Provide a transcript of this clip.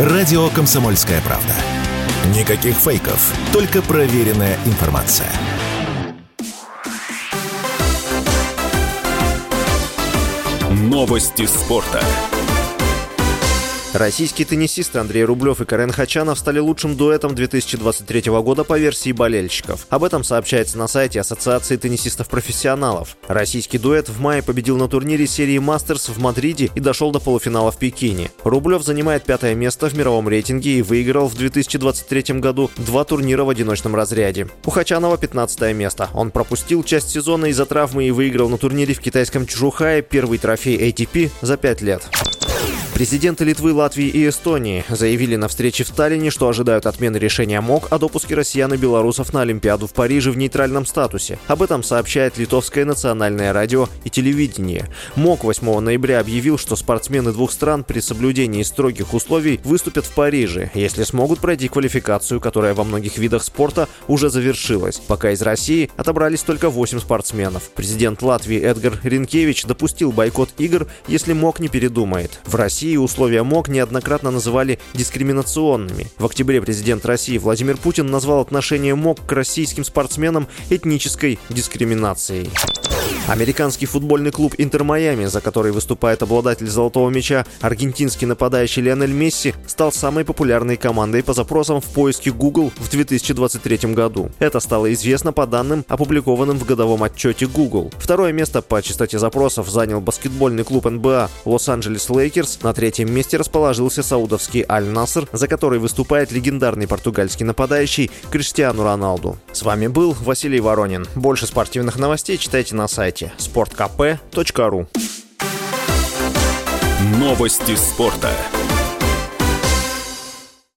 Радио «Комсомольская правда». Никаких фейков, только проверенная информация. Новости спорта. Российские теннисисты Андрей Рублев и Карен Хачанов стали лучшим дуэтом 2023 года по версии болельщиков. Об этом сообщается на сайте Ассоциации теннисистов-профессионалов. Российский дуэт в мае победил на турнире серии «Мастерс» в Мадриде и дошел до полуфинала в Пекине. Рублев занимает пятое место в мировом рейтинге и выиграл в 2023 году два турнира в одиночном разряде. У Хачанова 15 место. Он пропустил часть сезона из-за травмы и выиграл на турнире в китайском Чжухае первый трофей ATP за пять лет. Президенты Литвы, Латвии и Эстонии заявили на встрече в Таллине, что ожидают отмены решения МОК о допуске россиян и белорусов на Олимпиаду в Париже в нейтральном статусе. Об этом сообщает Литовское национальное радио и телевидение. МОК 8 ноября объявил, что спортсмены двух стран при соблюдении строгих условий выступят в Париже, если смогут пройти квалификацию, которая во многих видах спорта уже завершилась. Пока из России отобрались только 8 спортсменов. Президент Латвии Эдгар Ренкевич допустил бойкот игр, если МОК не передумает. В России России условия МОК неоднократно называли дискриминационными. В октябре президент России Владимир Путин назвал отношение МОК к российским спортсменам этнической дискриминацией. Американский футбольный клуб «Интер Майами», за который выступает обладатель «Золотого мяча» аргентинский нападающий Лионель Месси, стал самой популярной командой по запросам в поиске Google в 2023 году. Это стало известно по данным, опубликованным в годовом отчете Google. Второе место по частоте запросов занял баскетбольный клуб НБА Лос-Анджелес Лейкерс. На третьем месте расположился саудовский Аль-Наср, за который выступает легендарный португальский нападающий Криштиану Роналду. С вами был Василий Воронин. Больше спортивных новостей читайте на сайте сайте sportkp.ru Новости спорта.